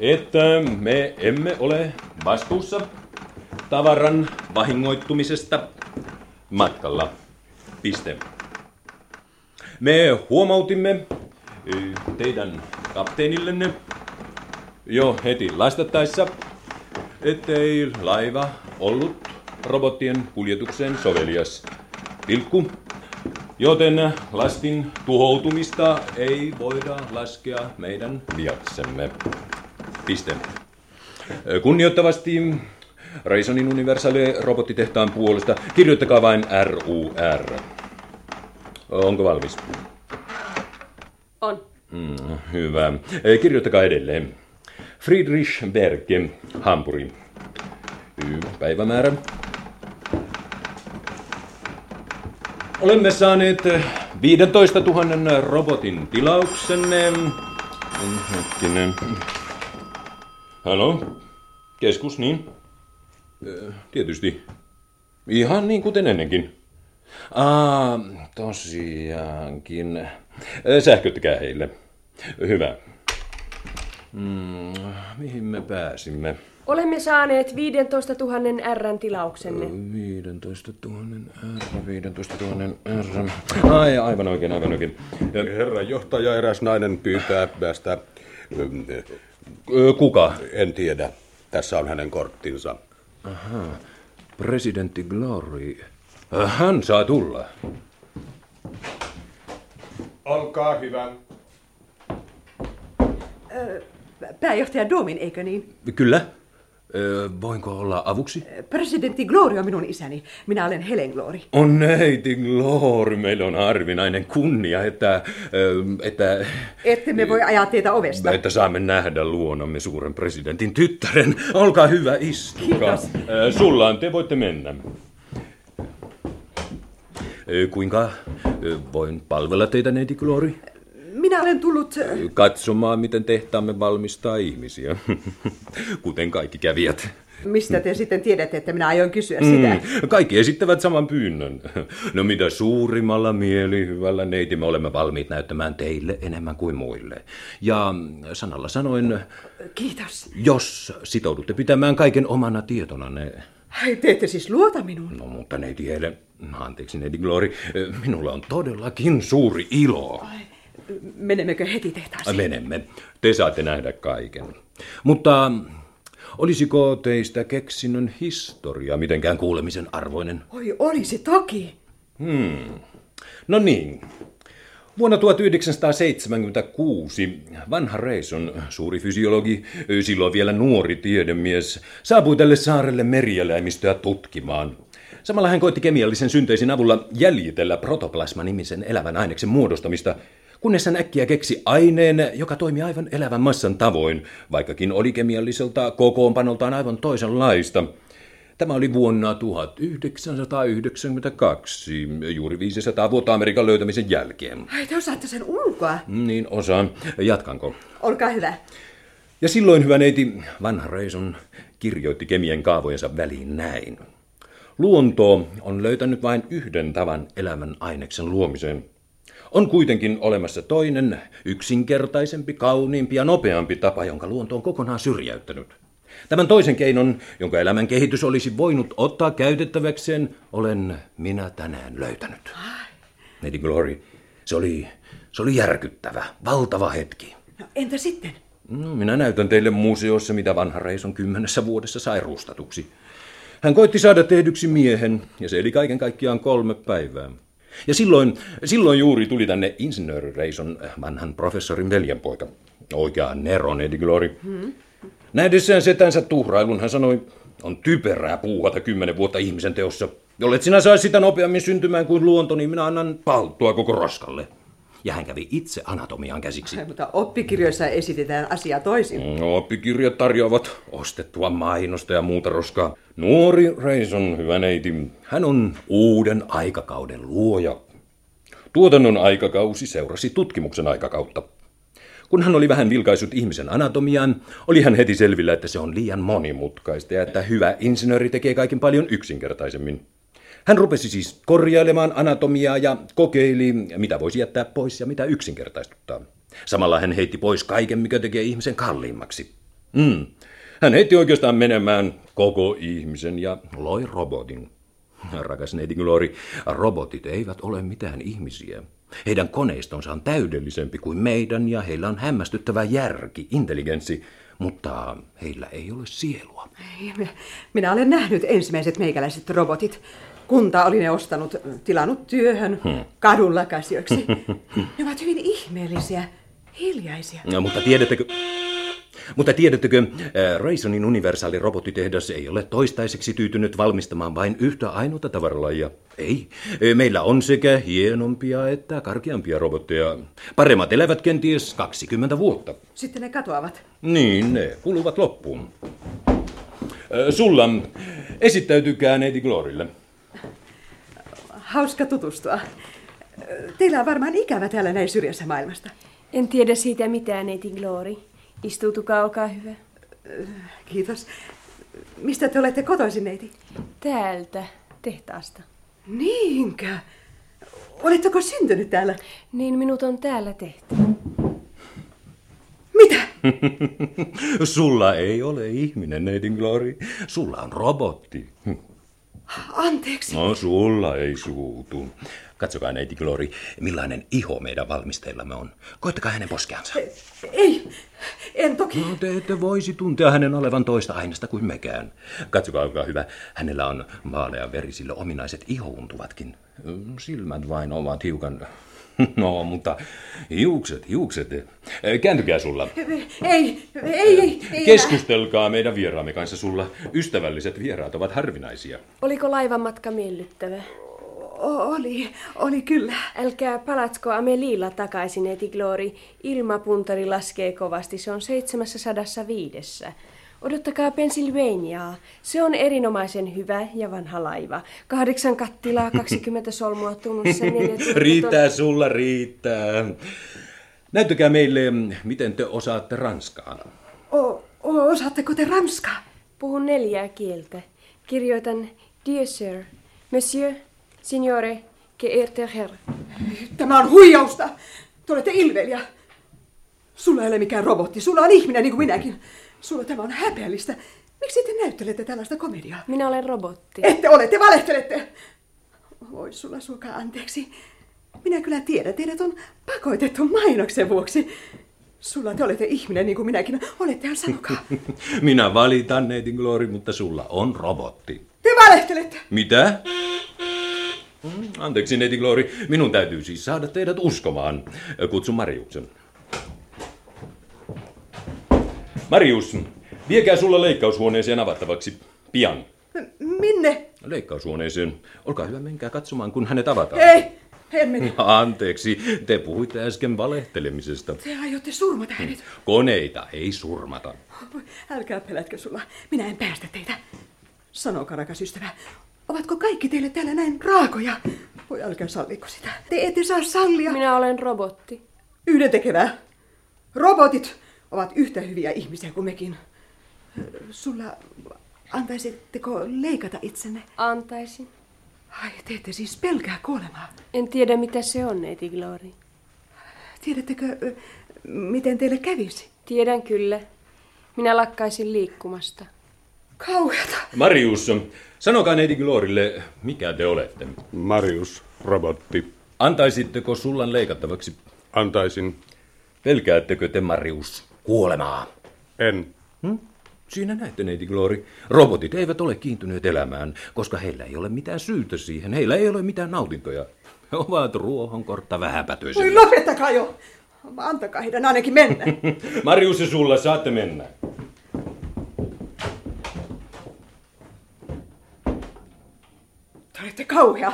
että me emme ole vastuussa tavaran vahingoittumisesta matkalla. Piste. Me huomautimme teidän kapteenillenne jo heti lastattaessa, ettei laiva ollut robottien kuljetukseen sovelias. Tilkku. Joten lastin tuhoutumista ei voida laskea meidän viaksemme. Piste. Kunnioittavasti Raisonin Universale robottitehtaan puolesta kirjoittakaa vain RUR. Onko valmis? On. Mm, hyvä. Kirjoittakaa edelleen. Friedrich Berge, Hampuri. Päivämäärä. Olemme saaneet 15 000 robotin tilauksenne. Hetkinen. Halo? Keskus, niin? Tietysti. Ihan niin kuten ennenkin. Aa, tosiaankin. Sähköttäkää heille. Hyvä. Mm, mihin me pääsimme? Olemme saaneet 15 000 Rn tilauksenne. 15 000 R, 15 000 R. Ai, aivan oikein, aivan oikein. Herra johtaja, eräs nainen pyytää päästä... Kuka? En tiedä. Tässä on hänen korttinsa. Aha. Presidentti Glory. Hän saa tulla. Olkaa hyvä. Pääjohtaja Domin, eikö niin? Kyllä. Ö, voinko olla avuksi? Presidentti Glory on minun isäni. Minä olen Helen Glory. On neiti Glory. Meillä on harvinainen kunnia, että... että Ette me voi ajaa teitä ovesta. Että saamme nähdä luonamme suuren presidentin tyttären. Olkaa hyvä, istukaa. Kiitos. Sullaan te voitte mennä. Kuinka voin palvella teitä, neiti Glory? Minä olen tullut... Katsomaan, miten tehtaamme valmistaa ihmisiä. Kuten kaikki kävijät. Mistä te sitten tiedätte, että minä aion kysyä sitä? Mm, kaikki esittävät saman pyynnön. No mitä suurimmalla mielihyvällä neiti me olemme valmiit näyttämään teille enemmän kuin muille. Ja sanalla sanoin... Kiitos. Jos sitoudutte pitämään kaiken omana tietonanne... Ai, te ette siis luota minuun? No mutta neiti Hele, anteeksi neiti Glory, minulla on todellakin suuri ilo. Ai. Menemmekö heti tehtaaseen? Menemme. Te saatte nähdä kaiken. Mutta olisiko teistä keksinnön historia mitenkään kuulemisen arvoinen? Oi, olisi toki. Hmm. No niin. Vuonna 1976 vanha Reison, suuri fysiologi, silloin vielä nuori tiedemies, saapui tälle saarelle merieläimistöä tutkimaan. Samalla hän koitti kemiallisen synteisin avulla jäljitellä protoplasma-nimisen elävän aineksen muodostamista, kunnes hän äkkiä keksi aineen, joka toimi aivan elävän massan tavoin, vaikkakin oli kemialliselta kokoonpanoltaan aivan toisenlaista. Tämä oli vuonna 1992, juuri 500 vuotta Amerikan löytämisen jälkeen. Ai, te osaatte sen ulkoa. Niin osaan. Jatkanko? Olkaa hyvä. Ja silloin hyvä neiti vanha Reison kirjoitti kemien kaavojensa väliin näin. Luonto on löytänyt vain yhden tavan elämän aineksen luomiseen – on kuitenkin olemassa toinen, yksinkertaisempi, kauniimpi ja nopeampi tapa, jonka luonto on kokonaan syrjäyttänyt. Tämän toisen keinon, jonka elämän kehitys olisi voinut ottaa käytettäväkseen, olen minä tänään löytänyt. Lady Glory, se oli, se oli järkyttävä, valtava hetki. No, entä sitten? No, minä näytän teille museossa, mitä vanha Reison kymmenessä vuodessa sai rustatuksi. Hän koitti saada tehdyksi miehen, ja se eli kaiken kaikkiaan kolme päivää. Ja silloin, silloin juuri tuli tänne insinööri Reison vanhan professorin veljenpoika. Oikea Neron Eddie Glory. Hmm. Nähdessään setänsä tuhrailun hän sanoi, on typerää puuhata kymmenen vuotta ihmisen teossa. Jollet sinä saisi sitä nopeammin syntymään kuin luonto, niin minä annan palttua koko roskalle. Ja hän kävi itse anatomiaan käsiksi. Ai, mutta oppikirjoissa esitetään asia toisin. No, oppikirjat tarjoavat ostettua mainosta ja muuta roskaa. Nuori Reison, hyvä neiti, hän on uuden aikakauden luoja. Tuotannon aikakausi seurasi tutkimuksen aikakautta. Kun hän oli vähän vilkaisut ihmisen anatomiaan, oli hän heti selvillä, että se on liian monimutkaista ja että hyvä insinööri tekee kaiken paljon yksinkertaisemmin. Hän rupesi siis korjailemaan anatomiaa ja kokeili, mitä voisi jättää pois ja mitä yksinkertaistuttaa. Samalla hän heitti pois kaiken, mikä tekee ihmisen kalliimmaksi. Mm. Hän heitti oikeastaan menemään koko ihmisen ja loi robotin. Rakas neiti Glory, robotit eivät ole mitään ihmisiä. Heidän koneistonsa on täydellisempi kuin meidän ja heillä on hämmästyttävä järki, intelligenssi, mutta heillä ei ole sielua. Minä olen nähnyt ensimmäiset meikäläiset robotit. Kunta oli ne ostanut, tilannut työhön hmm. kadulla käsiöksi. ne ovat hyvin ihmeellisiä, hiljaisia. No, mutta tiedättekö, mutta tiedättekö, Raisonin universaali robottitehdas ei ole toistaiseksi tyytynyt valmistamaan vain yhtä ainoata tavaralajia. Ei. Meillä on sekä hienompia että karkeampia robotteja. Paremmat elävät kenties 20 vuotta. Sitten ne katoavat. Niin, ne kuluvat loppuun. Sulla, esittäytykää neiti Glorille. Hauska tutustua. Teillä on varmaan ikävä täällä näin syrjässä maailmasta. En tiedä siitä mitään, neiti Glory. Istuutukaa, olkaa hyvä. Kiitos. Mistä te olette kotoisin, neiti? Täältä, tehtaasta. Niinkö? Oletteko syntynyt täällä? Niin minut on täällä tehty. Mitä? Sulla ei ole ihminen, neiti Glory. Sulla on robotti. Anteeksi. No, sulla ei suutu. Katsokaa, neiti Glory, millainen iho meidän valmisteillamme on. Koittakaa hänen poskeansa. Ei, en toki. No, te ette voisi tuntea hänen olevan toista aineesta kuin mekään. Katsokaa, olkaa hyvä. Hänellä on vaalea veri, sillä ominaiset ihountuvatkin. Silmät vain ovat hiukan... No, mutta hiukset, hiukset. Kääntykää sulla. Ei, ei, ei. ei Keskustelkaa meidän vieraamme kanssa sulla. Ystävälliset vieraat ovat harvinaisia. Oliko laivan matka miellyttävä? Oli, oli kyllä. Älkää palatko Amelilla takaisin, Eti Glory. Ilmapuntari laskee kovasti, se on 705. Odottakaa Pennsylvaniaa. Se on erinomaisen hyvä ja vanha laiva. Kahdeksan kattilaa, 20 solmua tunnussa. riittää sulla, riittää. Näyttäkää meille, miten te osaatte ranskaa. O, o, osaatteko te ranskaa? Puhun neljää kieltä. Kirjoitan Dear Sir, Monsieur, Signore, geehrter Herr. Tämä on huijausta. Te olette ilveliä. Sulla ei ole mikään robotti. Sulla on ihminen niin kuin minäkin. Sulla tämä on häpeällistä. Miksi te näyttelette tällaista komediaa? Minä olen robotti. Ette ole, te valehtelette. Voi sulla suokaa anteeksi. Minä kyllä tiedän, teidät on pakotettu mainoksen vuoksi. Sulla te olette ihminen niin kuin minäkin. Olettehan sanokaa. Minä valitan, neiti Glory, mutta sulla on robotti. Te valehtelette. Mitä? Mm, anteeksi, neiti Glory. Minun täytyy siis saada teidät uskomaan. Kutsun Mariuksen. Marius, viekää sulla leikkaushuoneeseen avattavaksi. Pian. Minne? Leikkaushuoneeseen. Olkaa hyvä, menkää katsomaan, kun hänet avataan. Ei, en mene. Anteeksi, te puhuitte äsken valehtelemisesta. Te aiotte surmata hänet. Koneita ei surmata. Älkää pelätkö sulla. Minä en päästä teitä. Sanokaa, rakas ystävä, Ovatko kaikki teille täällä näin raakoja? Voi älkää salliko sitä. Te ette saa sallia. Minä olen robotti. Yhdentekevää. Robotit ovat yhtä hyviä ihmisiä kuin mekin. Sulla antaisitteko leikata itsenne? Antaisin. Ai, te ette siis pelkää kuolemaa. En tiedä, mitä se on, neiti Glory. Tiedättekö, miten teille kävisi? Tiedän kyllä. Minä lakkaisin liikkumasta. Kauheata. Marius, sanokaa neiti Glorille, mikä te olette? Marius, robotti. Antaisitteko sullan leikattavaksi? Antaisin. Pelkäättekö te, Marius, kuolemaa? En. Hmm? Siinä näette, neiti Glory. Robotit eivät ole kiintyneet elämään, koska heillä ei ole mitään syytä siihen. Heillä ei ole mitään nautintoja. He ovat ruohonkortta vähäpätöisiä. Voi lopettakaa jo! Antakaa heidän ainakin mennä. Marius ja sulla saatte mennä. Te olette kauhea.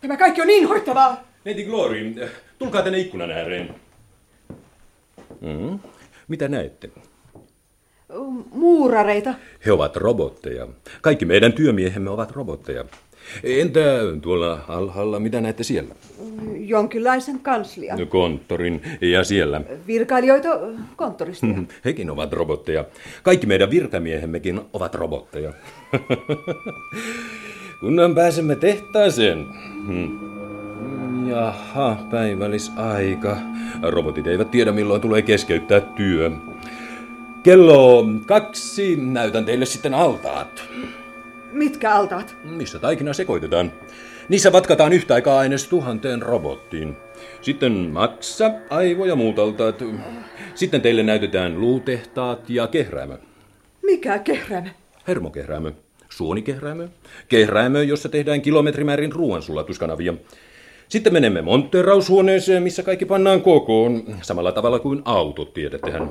Tämä kaikki on inhoittavaa. Neiti Glory, tulkaa tänne ikkunan ääreen. Mm. Mitä näette? Muurareita. He ovat robotteja. Kaikki meidän työmiehemme ovat robotteja. Entä tuolla alhaalla, mitä näette siellä? Jonkinlaisen kanslian. Konttorin ja siellä. Virkailijoita konttorista. Hekin ovat robotteja. Kaikki meidän virkamiehemmekin ovat robotteja. Kunnan pääsemme tehtaaseen. Hmm. Jaha, päivällisaika. Robotit eivät tiedä milloin tulee keskeyttää työ. Kello kaksi näytän teille sitten altaat. Mitkä altaat? Missä taikina sekoitetaan. Niissä vatkataan yhtä aikaa aines tuhanteen robottiin. Sitten maksa, aivo ja muut altaat. Sitten teille näytetään luutehtaat ja kehräämö. Mikä kehräämö? Hermokehräämö, suonikehräämö, kehräämö, jossa tehdään kilometrimäärin ruoansulatuskanavia. Sitten menemme montteraushuoneeseen, missä kaikki pannaan kokoon, samalla tavalla kuin autot, tiedättehän.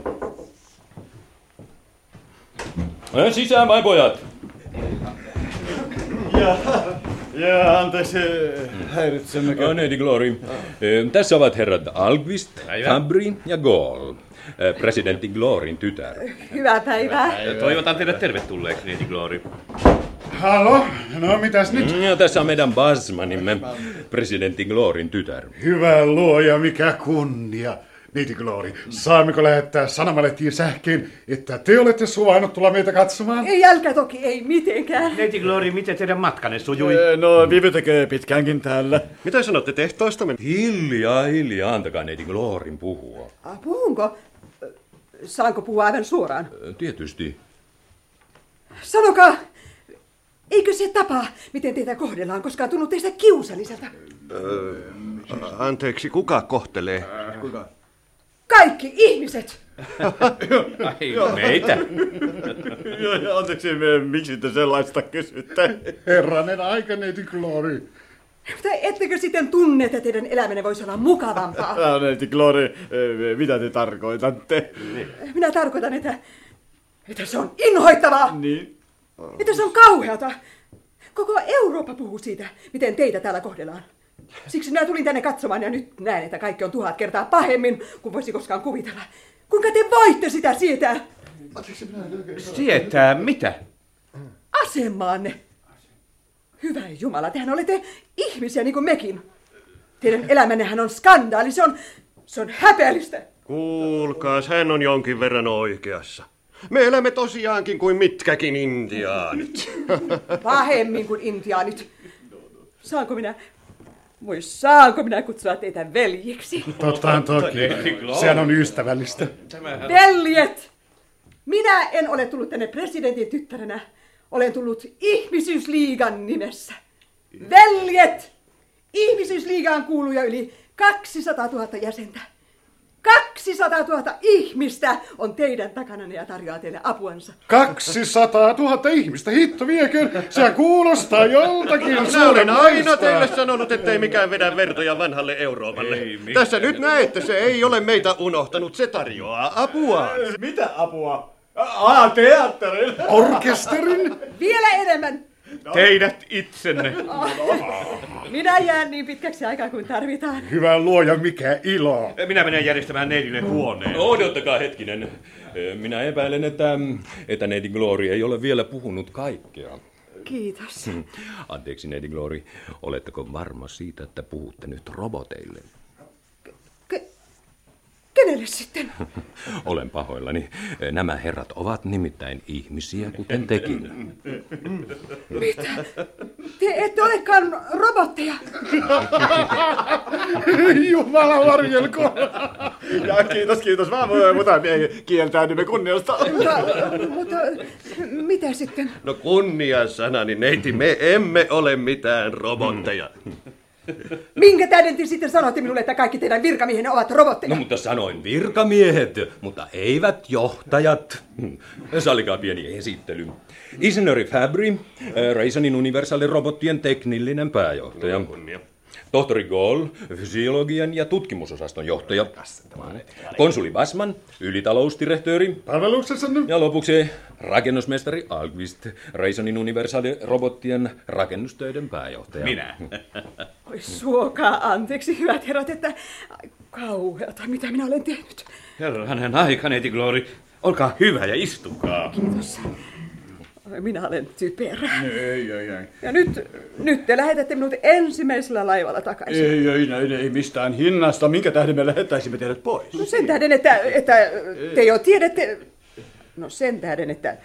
Sisään vai pojat? Ja, ja anteeksi, häiritsemmekö? No, neiti Glory. Eh, Tässä ovat herrat Algvist, Fabri ja Gaulle. Eh, Presidentti Glorin tytär. Hyvää päivää. Toivotan teidät tervetulleeksi, neiti Glory. Halo, no mitäs nyt? Ja tässä on meidän Basmanimme, presidentti Glorin tytär. Hyvä luoja, mikä kunnia. Neiti Glory, saammeko lähettää sanomalehtiin sähkeen, että te olette suvainnut tulla meitä katsomaan? Ei älkää toki, ei mitenkään. Neiti Glory, miten teidän matkanne sujui? No, Vivi tekee pitkäänkin täällä. Mitä sanotte tehtoistamme? Hiljaa, hiljaa, antakaa neiti Glorin puhua. Ah, Puhunko? Saanko puhua aivan suoraan? Eh, Tietysti. Sanokaa, eikö se tapa, miten teitä kohdellaan, koskaan tunnu teistä kiusalliselta? Anteeksi, kuka kohtelee? Kaikki ihmiset! Ai, meitä. Anteeksi, miksi te sellaista kysytte? Herranen aika, neiti Glory. Tai ettekö sitten tunne, että teidän elämänne voisi olla mukavampaa? Neiti Glory, eh, mitä te tarkoitatte? Minä tarkoitan, että, että se on inhoittavaa, Niin. Että se on kauheata. Koko Eurooppa puhuu siitä, miten teitä täällä kohdellaan. Siksi minä tulin tänne katsomaan ja nyt näen, että kaikki on tuhat kertaa pahemmin kuin voisi koskaan kuvitella. Kuinka te voitte sitä sietää? Sietää mitä? Asemaanne. Hyvä Jumala, tehän olette ihmisiä niin kuin mekin. Teidän elämännehän on skandaali, se on, se on häpeällistä. Kuulkaas, hän on jonkin verran oikeassa. Me elämme tosiaankin kuin mitkäkin intiaanit. Pahemmin kuin intiaanit. Saanko minä, voi saanko minä kutsua teitä veljiksi? Totta toki. Sehän on ystävällistä. Veljet! Minä en ole tullut tänne presidentin tyttärenä. Olen tullut ihmisyysliigan nimessä. Veljet! Ihmisyysliigaan kuuluu jo yli 200 000 jäsentä. 200 000 ihmistä on teidän takananne ja tarjoaa teille apuansa. 200 000 ihmistä, hitto viekö? Se kuulostaa joltakin Minä olen aina teille sanonut, ettei mikään vedä vertoja vanhalle Euroopalle. Tässä nyt näette, se ei ole meitä unohtanut, se tarjoaa apua. Mitä apua? Ah, teatterin. Orkesterin? Vielä enemmän! Teidät itsenne. Minä jään niin pitkäksi aikaa kuin tarvitaan. Hyvä luoja, mikä ilo. Minä menen järjestämään neidille huoneen. Odottakaa hetkinen. Minä epäilen, että, että neiti Glory ei ole vielä puhunut kaikkea. Kiitos. Anteeksi, neiti Glory, oletteko varma siitä, että puhutte nyt roboteille? Ke- kenelle sitten? Olen pahoillani. Nämä herrat ovat nimittäin ihmisiä, kuten tekin. Mitä? Te ette olekaan robotteja. Jumala varjelko. Ja kiitos, kiitos vaan, mutta me kieltäydymme kunniasta. Mutta, mutta mitä sitten? No kunnia sanani, neiti, me emme ole mitään robotteja. Minkä tähden te sitten sanotte minulle, että kaikki teidän virkamiehenne ovat robotteja? No mutta sanoin virkamiehet, mutta eivät johtajat. Sallikaa pieni esittely. Insinööri Fabri, äh, Reisanin universaalin-robottien teknillinen pääjohtaja. Tohtori Goll, fysiologian ja tutkimusosaston johtaja. Konsuli Basman, ylitalousdirektööri. Palveluksessanne? Ja lopuksi rakennusmestari Algvist, Reisanin universaali-robottien rakennustöiden pääjohtaja. Minä. Oi suokaa anteeksi, hyvät herrat, että kauheata, mitä minä olen tehnyt. Herranen aika, neiti Glory. Olkaa hyvä ja istukaa. Kiitos. Minä olen typerä. Ei, ei, ei. Ja nyt, nyt te lähetätte minut ensimmäisellä laivalla takaisin. Ei, ei, ei, ei mistään hinnasta. Minkä tähden me lähettäisimme teidät pois? No sen tähden, että, että te jo tiedätte... No sen tähden, että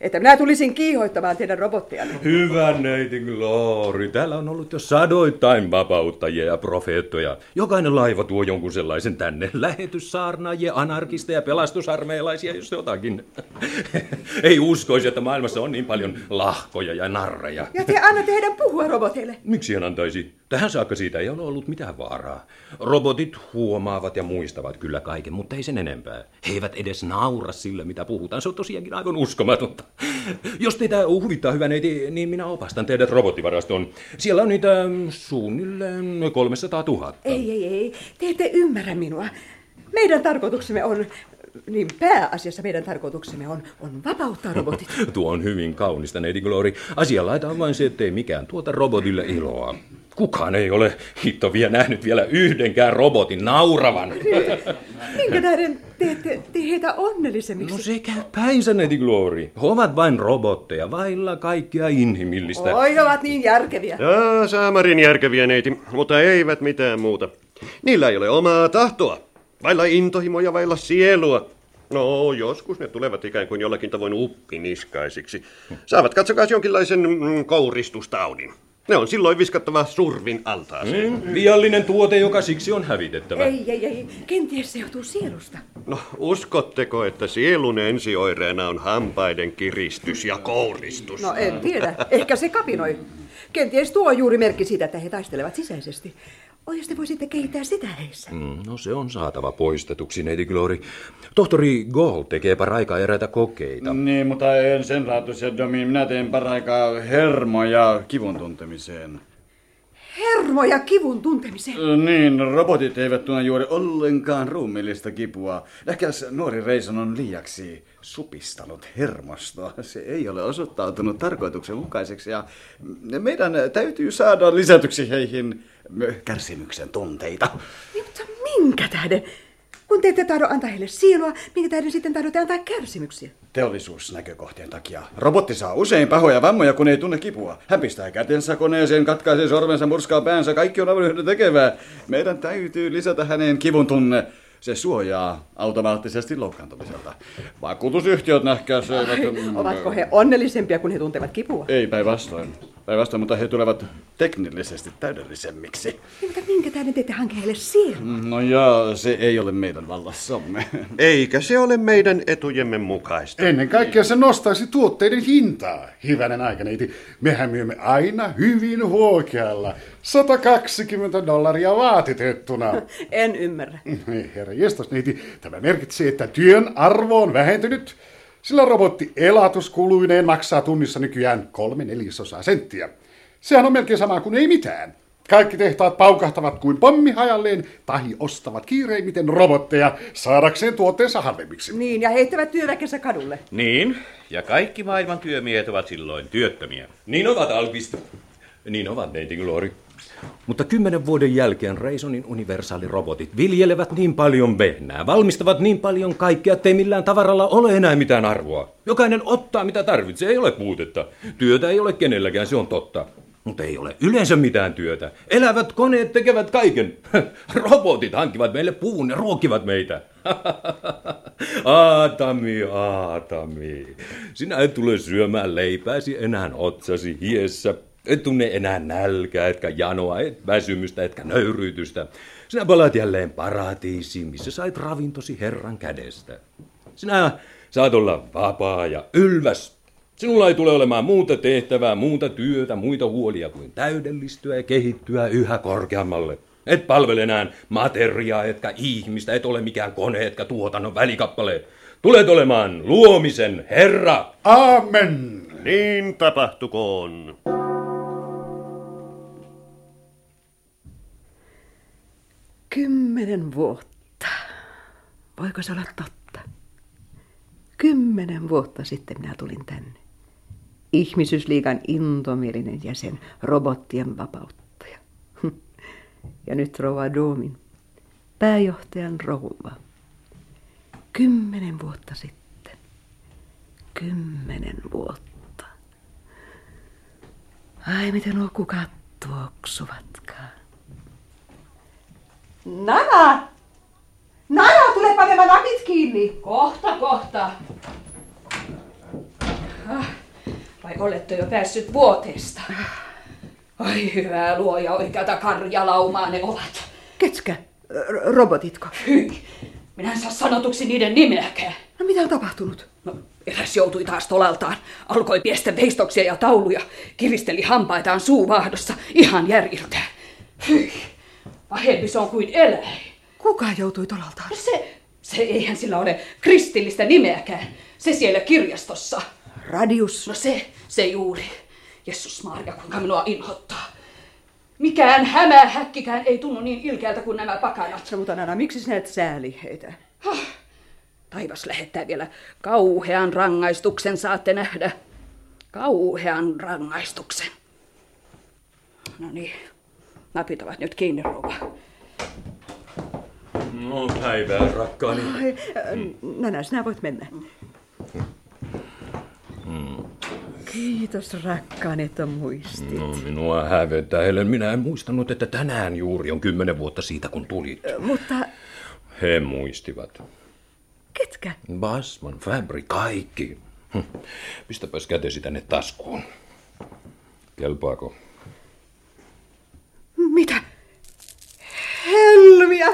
että minä tulisin kiihoittamaan teidän robottejanne. Hyvä neiti Glory. Täällä on ollut jo sadoittain vapauttajia ja profeettoja. Jokainen laiva tuo jonkun sellaisen tänne. Lähetyssaarnaajia, anarkisteja, pelastusarmeilaisia, jos jotakin. Ei uskoisi, että maailmassa on niin paljon lahkoja ja narreja. Ja te annatte heidän puhua roboteille. Miksi hän antaisi? Tähän saakka siitä ei ole ollut mitään vaaraa. Robotit huomaavat ja muistavat kyllä kaiken, mutta ei sen enempää. He eivät edes naura sille, mitä puhutaan. Se on tosiaankin aivan uskomatonta. Jos teitä huvittaa hyvä neiti, niin minä opastan teidät robottivarastoon. Siellä on niitä suunnilleen 300 000. Ei, ei, ei. Te ette ymmärrä minua. Meidän tarkoituksemme on, niin pääasiassa meidän tarkoituksemme on, on vapauttaa robotit. Tuo on hyvin kaunista, neiti Glory. Asianlaita on vain se, ettei mikään tuota robotille iloa. Kukaan ei ole hitto vielä nähnyt vielä yhdenkään robotin nauravan. Minkä tähden teette te heitä onnellisemmiksi? No se käy päinsä, neiti Glory. He ovat vain robotteja, vailla kaikkea inhimillistä. Oi, he ovat niin järkeviä. Jaa, saamarin järkeviä neiti, mutta eivät mitään muuta. Niillä ei ole omaa tahtoa, vailla intohimoja, vailla sielua. No, joskus ne tulevat ikään kuin jollakin tavoin uppiniskaisiksi. Saavat katsokaa jonkinlaisen mm, kouristustaudin. Ne on silloin viskattava survin altaaseen. Mm, viallinen tuote, joka siksi on hävitettävä. Ei, ei, ei. Kenties se johtuu sielusta. No, uskotteko, että sielun ensioireena on hampaiden kiristys ja kouristus? No en tiedä. Ehkä se kapinoi. Kenties tuo on juuri merkki siitä, että he taistelevat sisäisesti. Oi, jos te voisitte kehittää sitä heissä. Mm, no se on saatava poistetuksi, neiti Glory. Tohtori Gold tekee paraikaa eräitä kokeita. Niin, mutta en sen laatuisia, Domi. Minä teen paraikaa hermoja kivun tuntemiseen. Hermo ja kivun tuntemiseen. Niin, robotit eivät tunne juuri ollenkaan ruumiillista kipua. Ehkä nuori Reison on liiaksi supistanut hermostoa. Se ei ole osoittautunut tarkoituksenmukaiseksi ja meidän täytyy saada lisätyksi heihin kärsimyksen tunteita. Mutta minkä tähden? Kun te ette tahdo antaa heille sielua, minkä tähden sitten tahdotte antaa kärsimyksiä? Teollisuusnäkökohtien takia. Robotti saa usein pahoja vammoja, kun ei tunne kipua. Hän pistää kätensä koneeseen, katkaisee sormensa, murskaa päänsä. Kaikki on aivan tekevää. Meidän täytyy lisätä hänen kivun tunne. Se suojaa automaattisesti loukkaantumiselta. Vakuutusyhtiöt nähkää se. Ai, ovatko he onnellisempia, kun he tuntevat kipua? Ei päinvastoin. Päinvastoin, mutta he tulevat teknillisesti täydellisemmiksi. Mutta minkä tähden te ette hanke heille sielua? No ja se ei ole meidän vallassamme. Eikä se ole meidän etujemme mukaista. Ennen kaikkea se nostaisi tuotteiden hintaa. Hyvänen aikaneiti. Mehän myymme aina hyvin huokealla. 120 dollaria vaatitettuna. En ymmärrä. Herra jestas, neiti, tämä merkitsee, että työn arvo on vähentynyt. Sillä robotti elatuskuluineen maksaa tunnissa nykyään kolme neljäsosaa senttiä. Sehän on melkein sama kuin ei mitään. Kaikki tehtaat paukahtavat kuin pommi hajalleen tai ostavat kiireimmiten robotteja saadakseen tuotteensa halvemmiksi. Niin, ja heittävät työväkensä kadulle. Niin, ja kaikki maailman työmiehet ovat silloin työttömiä. Niin ovat, Alpista. Niin ovat, neiti Glory. Mutta kymmenen vuoden jälkeen Reisonin universaalirobotit viljelevät niin paljon vehnää, valmistavat niin paljon kaikkea, ettei millään tavaralla ole enää mitään arvoa. Jokainen ottaa mitä tarvitsee, ei ole puutetta. Työtä ei ole kenelläkään, se on totta. Mutta ei ole yleensä mitään työtä. Elävät koneet tekevät kaiken. Robotit hankivat meille puun ja ruokivat meitä. Aatami, Aatami. Sinä et tule syömään leipääsi enää otsasi hiessä. Et tunne enää nälkää, etkä janoa, et väsymystä, etkä nöyryytystä. Sinä palaat jälleen paratiisiin, missä sait ravintosi Herran kädestä. Sinä saat olla vapaa ja ylväs. Sinulla ei tule olemaan muuta tehtävää, muuta työtä, muita huolia kuin täydellistyä ja kehittyä yhä korkeammalle. Et palvele enää materiaa, etkä ihmistä, et ole mikään kone, etkä tuotannon välikappale. Tulet olemaan luomisen Herra. Amen. Niin tapahtukoon. Kymmenen vuotta. Voiko se olla totta? Kymmenen vuotta sitten minä tulin tänne. Ihmisyysliigan intomielinen jäsen, robottien vapauttaja. Ja nyt rouva Doomin, pääjohtajan rouva. Kymmenen vuotta sitten. Kymmenen vuotta. Ai miten nuo kukat tuoksuvatkaan. Nana! Nana, tule panemaan napit kiinni! Kohta, kohta. Ah, vai olette jo päässyt vuoteesta? Ai hyvää luoja, oikeata karjalaumaa ne ovat. Ketskä? R- robotitko? Hyi, minä en saa sanotuksi niiden nimeäkään. No mitä on tapahtunut? No, eräs joutui taas tolaltaan. Alkoi piestä veistoksia ja tauluja. Kiristeli hampaitaan suuvahdossa. Ihan järjiltään. Hyi, pahempi se on kuin eläin. Kuka joutui tolaltaan? No se, se eihän sillä ole kristillistä nimeäkään. Se siellä kirjastossa. Radius. No se, se juuri. Jessus Maria, kuinka minua inhottaa. Mikään hämähäkkikään ei tunnu niin ilkeältä kuin nämä pakanat. No mutta Nana, miksi sinä et sääli heitä? Huh. Taivas lähettää vielä kauhean rangaistuksen, saatte nähdä. Kauhean rangaistuksen. No niin, napit ovat nyt kiinni, rouva. No päivää, rakkaani. Ai, Nana, sinä voit mennä. Kiitos rakkaani, että muistit. No, minua hävettää, Helen. Minä en muistanut, että tänään juuri on kymmenen vuotta siitä, kun tulit. Mutta He muistivat. ketkä? Basman, Fabri, kaikki. Hm. Pistäpäs kätesi tänne taskuun. Kelpaako? Mitä? Helmiä!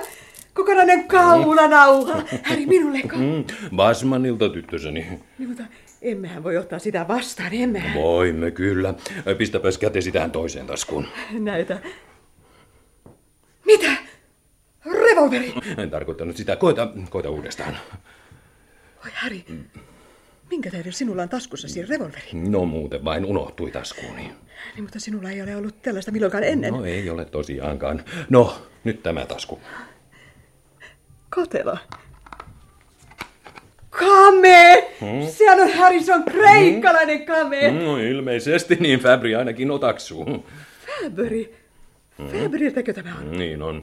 Kokonainen kaulanauha. Häri minulleko? Mm, Basmanilta, tyttöseni. Niin, mutta emmehän voi ottaa sitä vastaan, emmehän. Voimme kyllä. Pistäpäs kätesi tähän toiseen taskuun. Näytä. Mitä? Revolveri! En tarkoittanut sitä. Koita, koita uudestaan. Oi Häri, minkä tähden sinulla on taskussasi revolveri? No muuten vain unohtui taskuuni. Niin, mutta sinulla ei ole ollut tällaista milloinkaan ennen. No ei ole tosiaankaan. No, nyt tämä tasku. Kotelo. Kame! Hmm? Sehän on Harrison kreikkalainen kame! No ilmeisesti niin Fabri ainakin otaksuu. Fabri. Fabriltäkö tämä on? Niin on.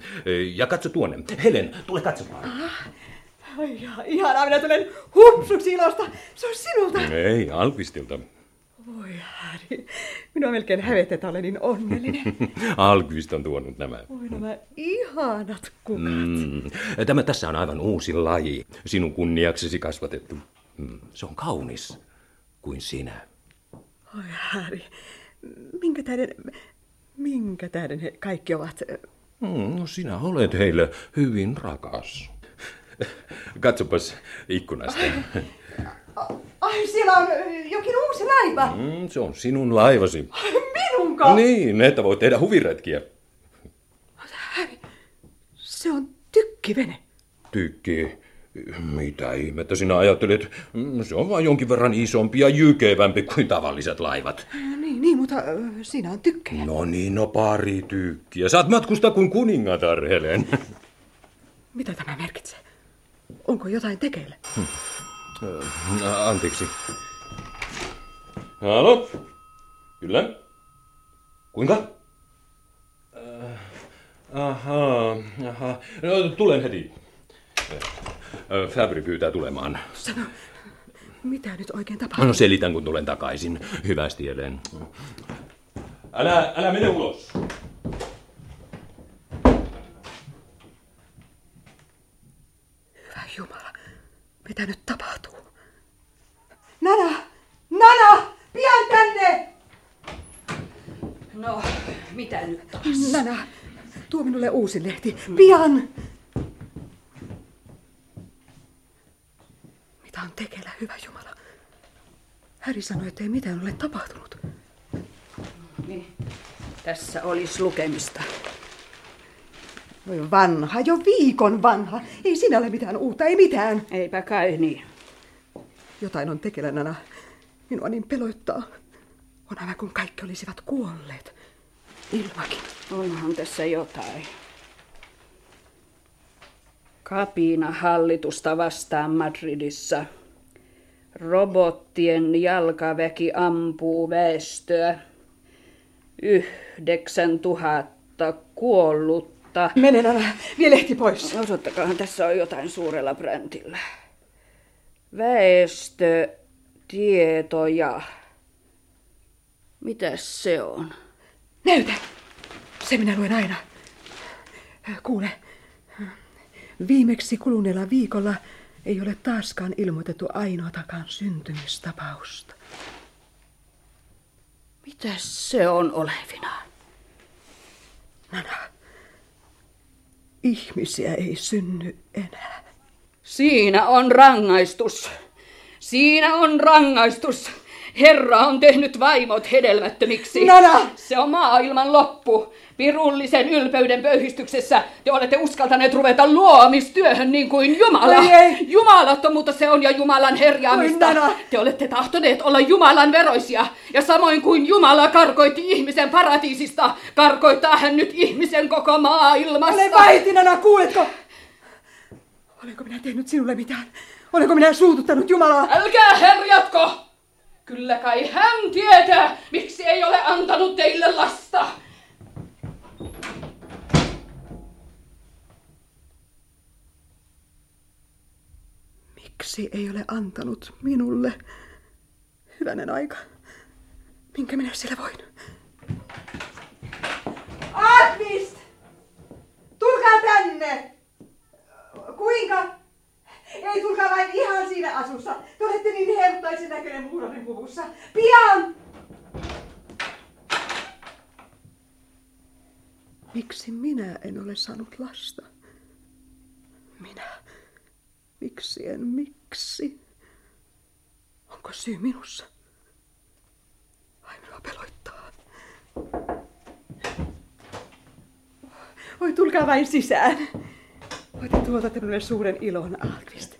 Ja katso tuonne. Helen, tule katsomaan. Ai ja, ihanaa, minä tulen hupsuksi ilosta. Se on sinulta. Ei, Alkvistilta. Voi Häri, minua melkein hävettää, että olen niin onnellinen. Alkvist on tuonut nämä. Voi nämä ihanat kukat. Mm. Tämä tässä on aivan uusi laji. Sinun kunniaksesi kasvatettu. Mm. Se on kaunis kuin sinä. Oi Häri, minkä tähden, minkä tähden he kaikki ovat... Mm, no sinä olet heille hyvin rakas. Katsopas ikkunasta. Ai, siellä on jokin uusi laiva. Mm, se on sinun laivasi. Minunko? Niin, että voit tehdä huviretkiä. Häri, se on tykkivene. Tykki. Mitä ihmettä sinä ajattelet? Mm, Se on vain jonkin verran isompi ja jykevämpi kuin tavalliset laivat. Niin, niin, mutta äh, siinä on tykkejä. No niin, no pari tykkiä. Saat matkustaa kuin kuningatar, Helen. Mitä tämä merkitsee? Onko jotain tekeillä? Anteeksi. Halo? Kyllä? Kuinka? Äh, Ahaa, aha. No, tulen heti. Äh, Fabri pyytää tulemaan. Sano, mitä nyt oikein tapahtuu? No selitän, kun tulen takaisin. Hyvästi, Helen. Älä, älä mene ulos. Hyvä Jumala, mitä nyt tapahtuu? Nana! Nana! Pian tänne! No, mitä nyt taas? Nana, tuo minulle uusi lehti. Pian! Mitä on tekeillä, hyvä Jumala? Häri sanoi, että ei mitään ole tapahtunut. Niin. Tässä olisi lukemista. Voi vanha, jo viikon vanha. Ei siinä ole mitään uutta, ei mitään. Eipä kai niin. Jotain on tekeillä, Nana. Minua niin peloittaa. On aivan kuin kaikki olisivat kuolleet. Ilmakin. Onhan tässä jotain. Kapina hallitusta vastaan Madridissa. Robottien jalkaväki ampuu väestöä. Yhdeksän tuhatta kuollutta. Mene, Nana. Vie lehti pois. Osoittakaahan, tässä on jotain suurella brändillä. Väestötietoja. Mitäs se on? Näytä. Se minä luen aina. Kuule. Viimeksi kuluneella viikolla ei ole taaskaan ilmoitettu ainoatakaan syntymistapausta. Mitä se on olevinaan? Nana, ihmisiä ei synny enää. Siinä on rangaistus. Siinä on rangaistus. Herra on tehnyt vaimot hedelmättömiksi. Nana! Se on maailman loppu. Pirullisen ylpeyden pöyhistyksessä te olette uskaltaneet ruveta luomistyöhön niin kuin Jumala. Oi ei. Jumalattomuutta se on ja Jumalan herjaamista. Oi, Nana. Te olette tahtoneet olla Jumalan veroisia. Ja samoin kuin Jumala karkoitti ihmisen paratiisista, karkoittaa hän nyt ihmisen koko maailmasta. Ole vaiti, Nana, kuuletko? Olenko minä tehnyt sinulle mitään? Olenko minä suututtanut Jumalaa? Älkää herjatko! Kyllä kai hän tietää, miksi ei ole antanut teille lasta. Miksi ei ole antanut minulle? Hyvänen aika. Minkä minä siellä voin? Advist! Tulkaa tänne! Kuinka? Ei tulkaa siinä asussa. Te olette niin herttaisen näköinen muurarin puvussa. Pian! Miksi minä en ole saanut lasta? Minä. Miksi en miksi? Onko syy minussa? Vai minua peloittaa? Voi tulkaa vain sisään. Voitte tuota minulle suuren ilon, Alkvist.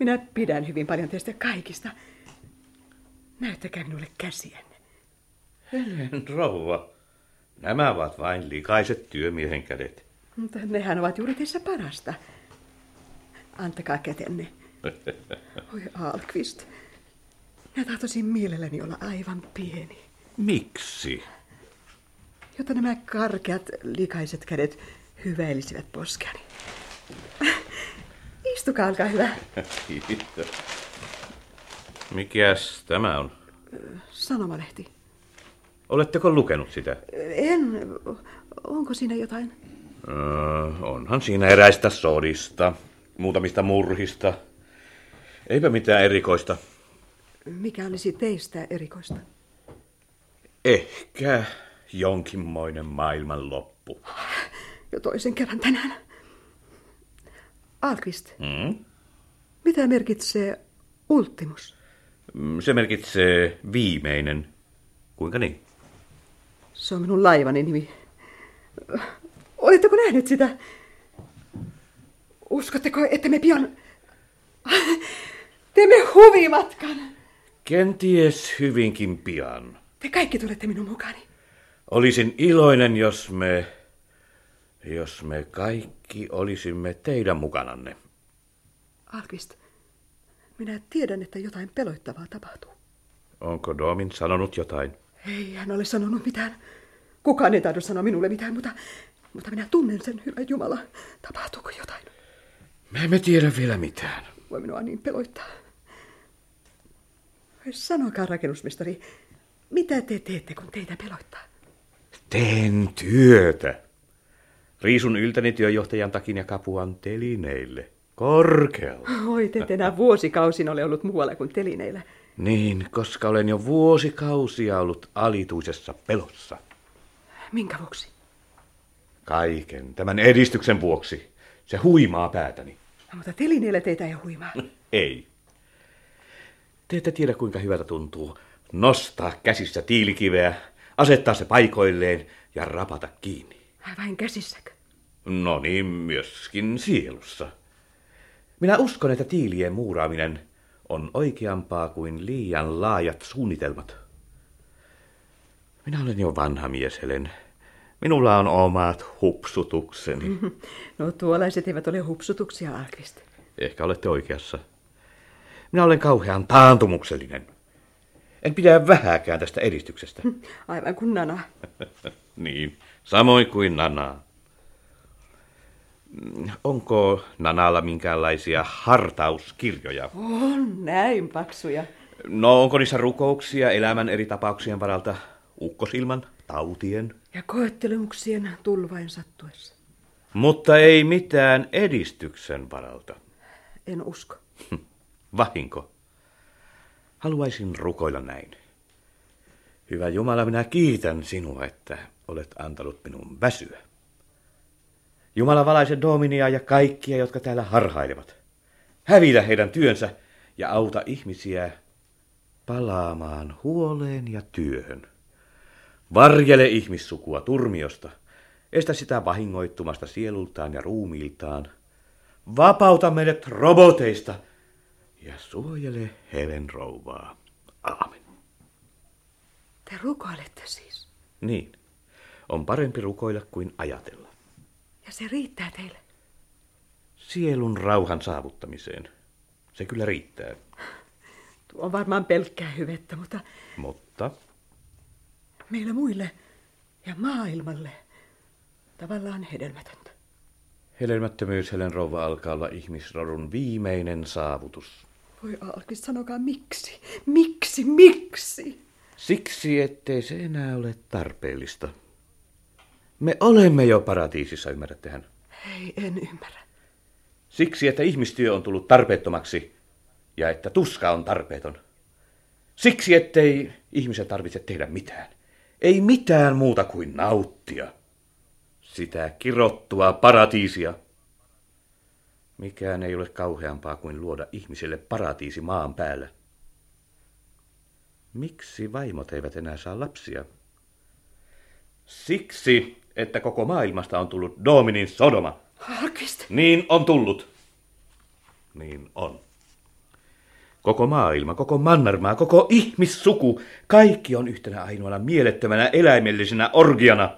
Minä pidän hyvin paljon teistä kaikista. Näyttäkää minulle käsien. Helen rouva, nämä ovat vain likaiset työmiehen kädet. Mutta nehän ovat juuri teissä parasta. Antakaa kätenne. Oi Alkvist. Minä tahtoisin mielelläni olla aivan pieni, Miksi? jotta nämä karkeat likaiset kädet hyväilisivät poskeani. Istukaa, olkaa hyvä. Kiitos. Mikäs tämä on? Sanomalehti. Oletteko lukenut sitä? En. Onko siinä jotain? Öö, onhan siinä eräistä sodista, muutamista murhista. Eipä mitään erikoista. Mikä olisi teistä erikoista? Ehkä jonkinmoinen maailman loppu. Jo toisen kerran tänään. Alkvist, Hmm? mitä merkitsee ultimus? Mm, Se merkitsee viimeinen. Kuinka niin? Se on minun laivani nimi. Oletteko nähneet sitä? Uskotteko, että me pian teemme huvimatkan? Kenties hyvinkin pian. Te kaikki tulette minun mukani. Olisin iloinen, jos me, jos me kaikki olisimme teidän mukananne. Alkvist, minä tiedän, että jotain peloittavaa tapahtuu. Onko Domin sanonut jotain? Ei hän ole sanonut mitään. Kukaan ei tahdo sanoa minulle mitään, mutta, mutta minä tunnen sen, hyvä Jumala. Tapahtuuko jotain? Me emme tiedä vielä mitään. Voi minua niin peloittaa. Sanokaa, rakennusmestari, mitä te teette, kun teitä peloittaa? Teen työtä. Riisun yltäni työjohtajan takin ja kapuan telineille. Korkealla. Oi, te enää vuosikausin ole ollut muualla kuin telineillä. Niin, koska olen jo vuosikausia ollut alituisessa pelossa. Minkä vuoksi? Kaiken tämän edistyksen vuoksi. Se huimaa päätäni. No, mutta telineillä teitä ei huimaa. Ei. Te ette tiedä, kuinka hyvältä tuntuu nostaa käsissä tiilikiveä, asettaa se paikoilleen ja rapata kiinni. Vain käsissäkö? No niin, myöskin sielussa. Minä uskon, että tiilien muuraaminen on oikeampaa kuin liian laajat suunnitelmat. Minä olen jo vanha mies, Helen. Minulla on omat hupsutukseni. No tuollaiset eivät ole hupsutuksia, Alkvist. Ehkä olette oikeassa. Minä olen kauhean taantumuksellinen. En pidä vähääkään tästä edistyksestä. Aivan kuin Nana. niin, samoin kuin Nana. Onko Nanalla minkäänlaisia hartauskirjoja? On näin paksuja. No, onko niissä rukouksia elämän eri tapauksien varalta? Ukkosilman, tautien? Ja koettelemuksien tulvain sattuessa. Mutta ei mitään edistyksen varalta. En usko. Vahinko. Haluaisin rukoilla näin. Hyvä Jumala, minä kiitän sinua, että olet antanut minun väsyä. Jumala valaise Dominia ja kaikkia, jotka täällä harhailevat. Hävitä heidän työnsä ja auta ihmisiä palaamaan huoleen ja työhön. Varjele ihmissukua turmiosta. Estä sitä vahingoittumasta sielultaan ja ruumiiltaan. Vapauta meidät roboteista ja suojele Helen rouvaa. Aamen. Te rukoilette siis. Niin. On parempi rukoilla kuin ajatella. Ja se riittää teille. Sielun rauhan saavuttamiseen. Se kyllä riittää. Tuo on varmaan pelkkää hyvettä, mutta Mutta meillä muille ja maailmalle tavallaan hedelmätöntä. hedelmättömyys Helen rouva alkaa olla ihmisrodun viimeinen saavutus. Voi Alkis, sanokaa miksi? Miksi, miksi? Siksi, ettei se enää ole tarpeellista. Me olemme jo paratiisissa, ymmärrättehän. Ei, en ymmärrä. Siksi, että ihmistyö on tullut tarpeettomaksi ja että tuska on tarpeeton. Siksi, ettei ihmisen tarvitse tehdä mitään. Ei mitään muuta kuin nauttia. Sitä kirottua paratiisia. Mikään ei ole kauheampaa kuin luoda ihmiselle paratiisi maan päällä. Miksi vaimot eivät enää saa lapsia? Siksi, että koko maailmasta on tullut Dominin Sodoma. Alkist, Niin on tullut. Niin on. Koko maailma, koko mannermaa, koko ihmissuku, kaikki on yhtenä ainoana mielettömänä eläimellisenä orgiana.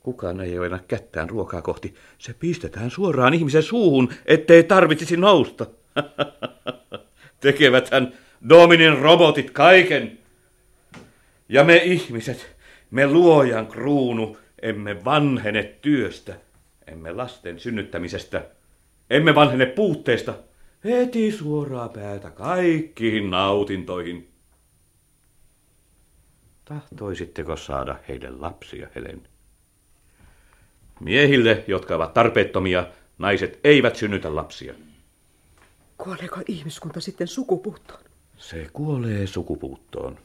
Kukaan ei ole kättään ruokaa kohti. Se pistetään suoraan ihmisen suuhun, ettei tarvitsisi nousta. Tekeväthän Dominin robotit kaiken. Ja me ihmiset, me luojan kruunu, emme vanhene työstä, emme lasten synnyttämisestä, emme vanhene puutteesta, heti suoraa päätä kaikkiin nautintoihin. Tahtoisitteko saada heille lapsia, Helen? Miehille, jotka ovat tarpeettomia, naiset eivät synnytä lapsia. kuoleeko ihmiskunta sitten sukupuuttoon? Se kuolee sukupuuttoon.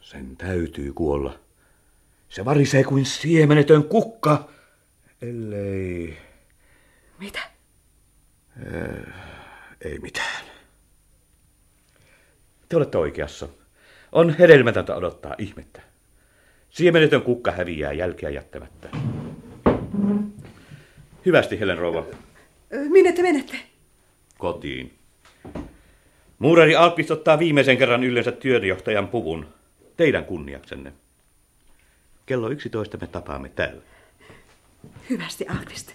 Sen täytyy kuolla. Se varisee kuin siemenetön kukka, ellei... Mitä? Ei mitään. Te olette oikeassa. On hedelmätöntä odottaa ihmettä. Siemenetön kukka häviää jälkeä jättämättä. Hyvästi, Helen rouva. Ö, Minne te menette? Kotiin. Muurari Alkvist ottaa viimeisen kerran yleensä työjohtajan puvun. Teidän kunniaksenne. Kello 11 me tapaamme täällä. Hyvästi, Alkvist.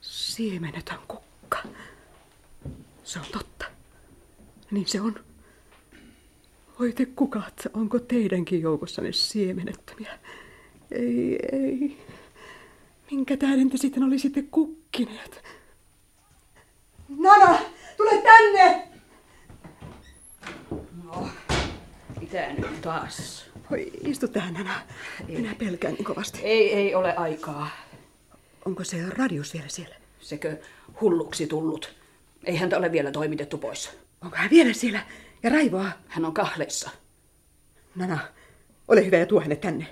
Siemenetön kukka. Se on totta. Niin se on. Oi te kukat, onko teidänkin joukossanne siemenettömiä? Ei, ei. Minkä tähden te sitten olisitte kukkineet? Nana, tule tänne! Mitä nyt taas? Oi, istu tähän, Nana. Minä pelkään niin kovasti. Ei, ei ole aikaa. Onko se radius vielä siellä? Sekö hulluksi tullut? Ei häntä ole vielä toimitettu pois. Onko hän vielä siellä? Ja raivoa? Hän on kahleissa. Nana, ole hyvä ja tuo hänet tänne.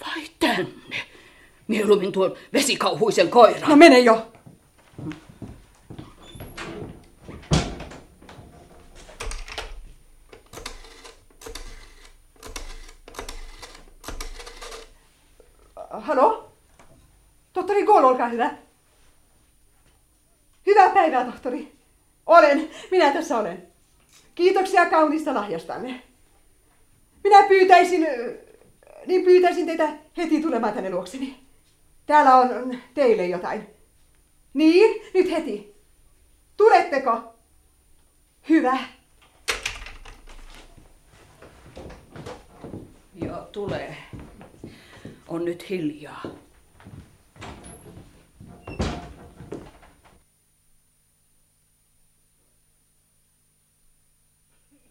Vai tänne? Mieluummin tuon vesikauhuisen koiran. No mene jo! Halo? Tohtori Gool, olkaa hyvä. Hyvää päivää, tohtori. Olen, minä tässä olen. Kiitoksia kaunista lahjastanne. Minä pyytäisin, niin pyytäisin teitä heti tulemaan tänne luokseni. Täällä on teille jotain. Niin, nyt heti. Tuletteko? Hyvä. Joo, tulee. On nyt hiljaa.